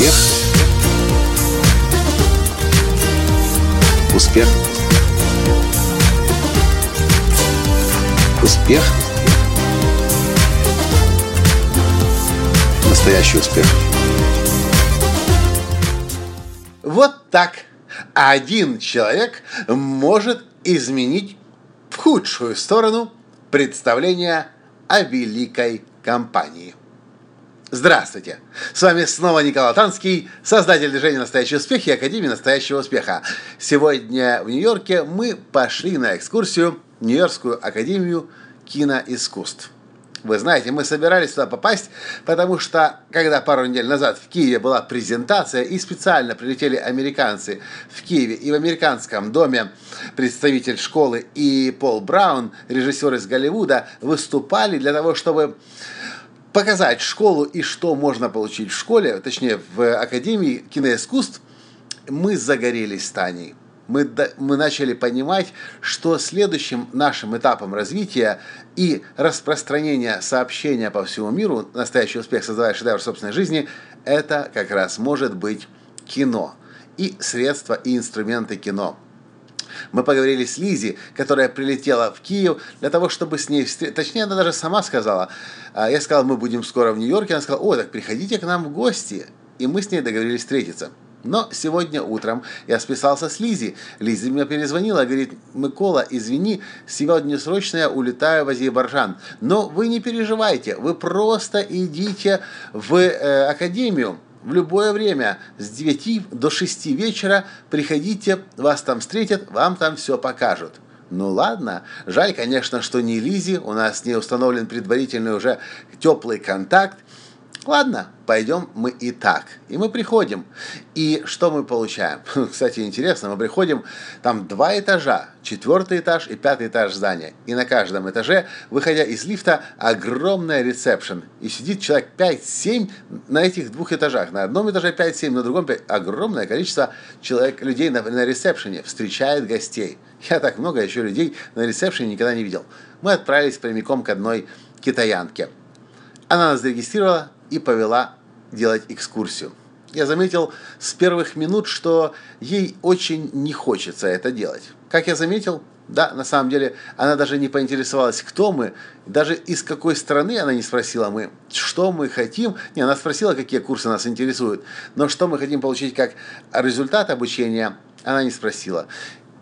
Успех. Успех. Успех. Настоящий успех. Вот так один человек может изменить в худшую сторону представление о великой компании. Здравствуйте! С вами снова Николай Танский, создатель движения «Настоящий успех» и Академии «Настоящего успеха». Сегодня в Нью-Йорке мы пошли на экскурсию в Нью-Йоркскую Академию киноискусств. Вы знаете, мы собирались туда попасть, потому что, когда пару недель назад в Киеве была презентация, и специально прилетели американцы в Киеве, и в американском доме представитель школы и Пол Браун, режиссер из Голливуда, выступали для того, чтобы показать школу и что можно получить в школе, точнее в Академии киноискусств, мы загорелись с Таней. Мы, мы начали понимать, что следующим нашим этапом развития и распространения сообщения по всему миру, настоящий успех создавая шедевр собственной жизни, это как раз может быть кино и средства и инструменты кино. Мы поговорили с Лизи, которая прилетела в Киев для того, чтобы с ней встретиться. Точнее, она даже сама сказала. А, я сказал, мы будем скоро в Нью-Йорке. Она сказала, о, так приходите к нам в гости. И мы с ней договорились встретиться. Но сегодня утром я списался с Лизи. Лизи мне перезвонила, говорит, Микола, извини, сегодня срочно я улетаю в Азербайджан. Но вы не переживайте, вы просто идите в э, академию в любое время с 9 до 6 вечера приходите, вас там встретят, вам там все покажут. Ну ладно, жаль, конечно, что не Лизи, у нас не установлен предварительный уже теплый контакт, Ладно, пойдем мы и так. И мы приходим. И что мы получаем? Кстати, интересно, мы приходим, там два этажа, четвертый этаж и пятый этаж здания. И на каждом этаже, выходя из лифта, огромная ресепшн. И сидит человек 5-7 на этих двух этажах. На одном этаже 5-7, на другом 5. Огромное количество человек, людей на, на ресепшене встречает гостей. Я так много еще людей на ресепшене никогда не видел. Мы отправились прямиком к одной китаянке. Она нас зарегистрировала, и повела делать экскурсию. Я заметил с первых минут, что ей очень не хочется это делать. Как я заметил, да, на самом деле, она даже не поинтересовалась, кто мы, даже из какой страны она не спросила мы, что мы хотим. Не, она спросила, какие курсы нас интересуют, но что мы хотим получить как результат обучения, она не спросила.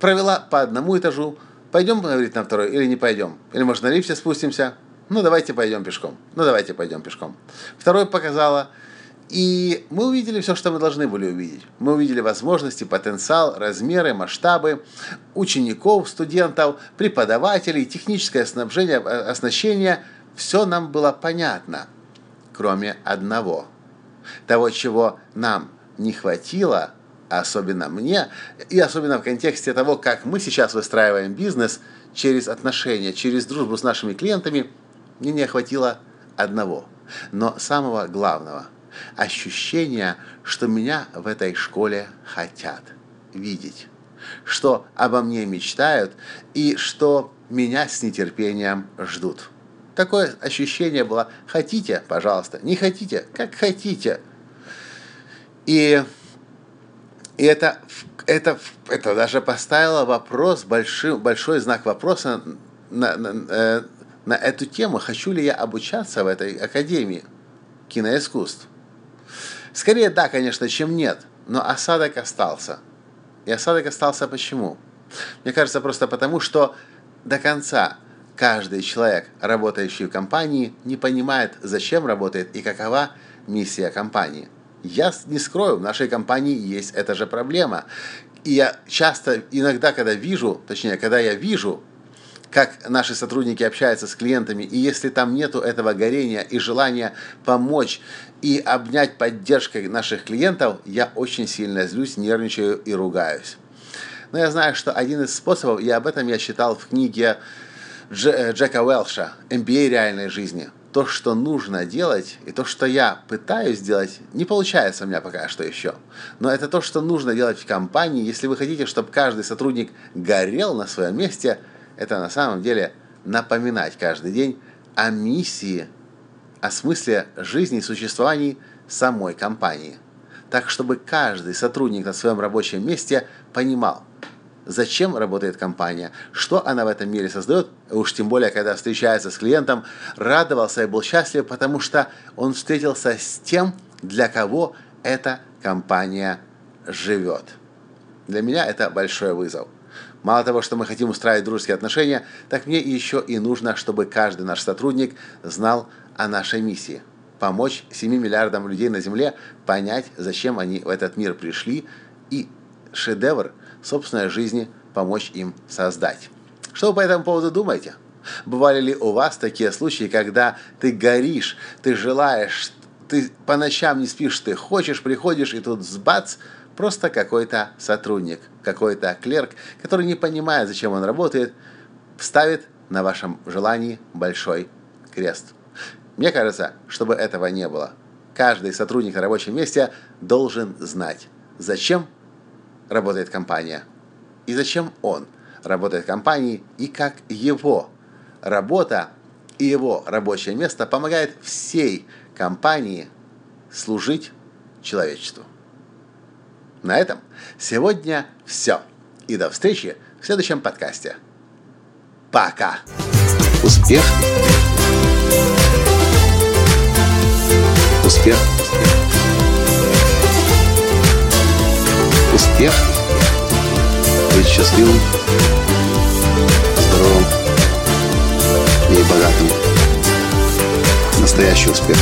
Провела по одному этажу, пойдем, говорит, на второй, или не пойдем, или может на лифте спустимся, ну, давайте пойдем пешком. Ну, давайте пойдем пешком. Второй показала. И мы увидели все, что мы должны были увидеть. Мы увидели возможности, потенциал, размеры, масштабы учеников, студентов, преподавателей, техническое снабжение, э, оснащение. Все нам было понятно, кроме одного. Того, чего нам не хватило, особенно мне, и особенно в контексте того, как мы сейчас выстраиваем бизнес через отношения, через дружбу с нашими клиентами – мне не охватило одного, но самого главного – ощущения, что меня в этой школе хотят видеть, что обо мне мечтают и что меня с нетерпением ждут. Такое ощущение было «хотите, пожалуйста, не хотите, как хотите». И, и это, это, это даже поставило вопрос, большой, большой знак вопроса на, на, э, на эту тему, хочу ли я обучаться в этой академии киноискусств. Скорее да, конечно, чем нет, но осадок остался. И осадок остался почему? Мне кажется, просто потому, что до конца каждый человек, работающий в компании, не понимает, зачем работает и какова миссия компании. Я не скрою, в нашей компании есть эта же проблема. И я часто, иногда, когда вижу, точнее, когда я вижу как наши сотрудники общаются с клиентами, и если там нету этого горения и желания помочь и обнять поддержкой наших клиентов, я очень сильно злюсь, нервничаю и ругаюсь. Но я знаю, что один из способов, и об этом я читал в книге э, Джека Уэлша «MBA реальной жизни», то, что нужно делать, и то, что я пытаюсь сделать, не получается у меня пока что еще. Но это то, что нужно делать в компании. Если вы хотите, чтобы каждый сотрудник горел на своем месте – это на самом деле напоминать каждый день о миссии, о смысле жизни и существовании самой компании. так чтобы каждый сотрудник на своем рабочем месте понимал, зачем работает компания, что она в этом мире создает, уж тем более, когда встречается с клиентом, радовался и был счастлив, потому что он встретился с тем, для кого эта компания живет. Для меня это большой вызов. Мало того, что мы хотим устраивать дружеские отношения, так мне еще и нужно, чтобы каждый наш сотрудник знал о нашей миссии. Помочь 7 миллиардам людей на Земле понять, зачем они в этот мир пришли, и шедевр собственной жизни помочь им создать. Что вы по этому поводу думаете? Бывали ли у вас такие случаи, когда ты горишь, ты желаешь, ты по ночам не спишь, ты хочешь, приходишь, и тут сбац – просто какой-то сотрудник, какой-то клерк, который не понимает, зачем он работает, ставит на вашем желании большой крест. Мне кажется, чтобы этого не было. Каждый сотрудник на рабочем месте должен знать, зачем работает компания и зачем он работает в компании и как его работа и его рабочее место помогает всей компании служить человечеству. На этом сегодня все. И до встречи в следующем подкасте. Пока. Успех. Успех. Успех. Быть счастливым, здоровым и богатым. Настоящий успех.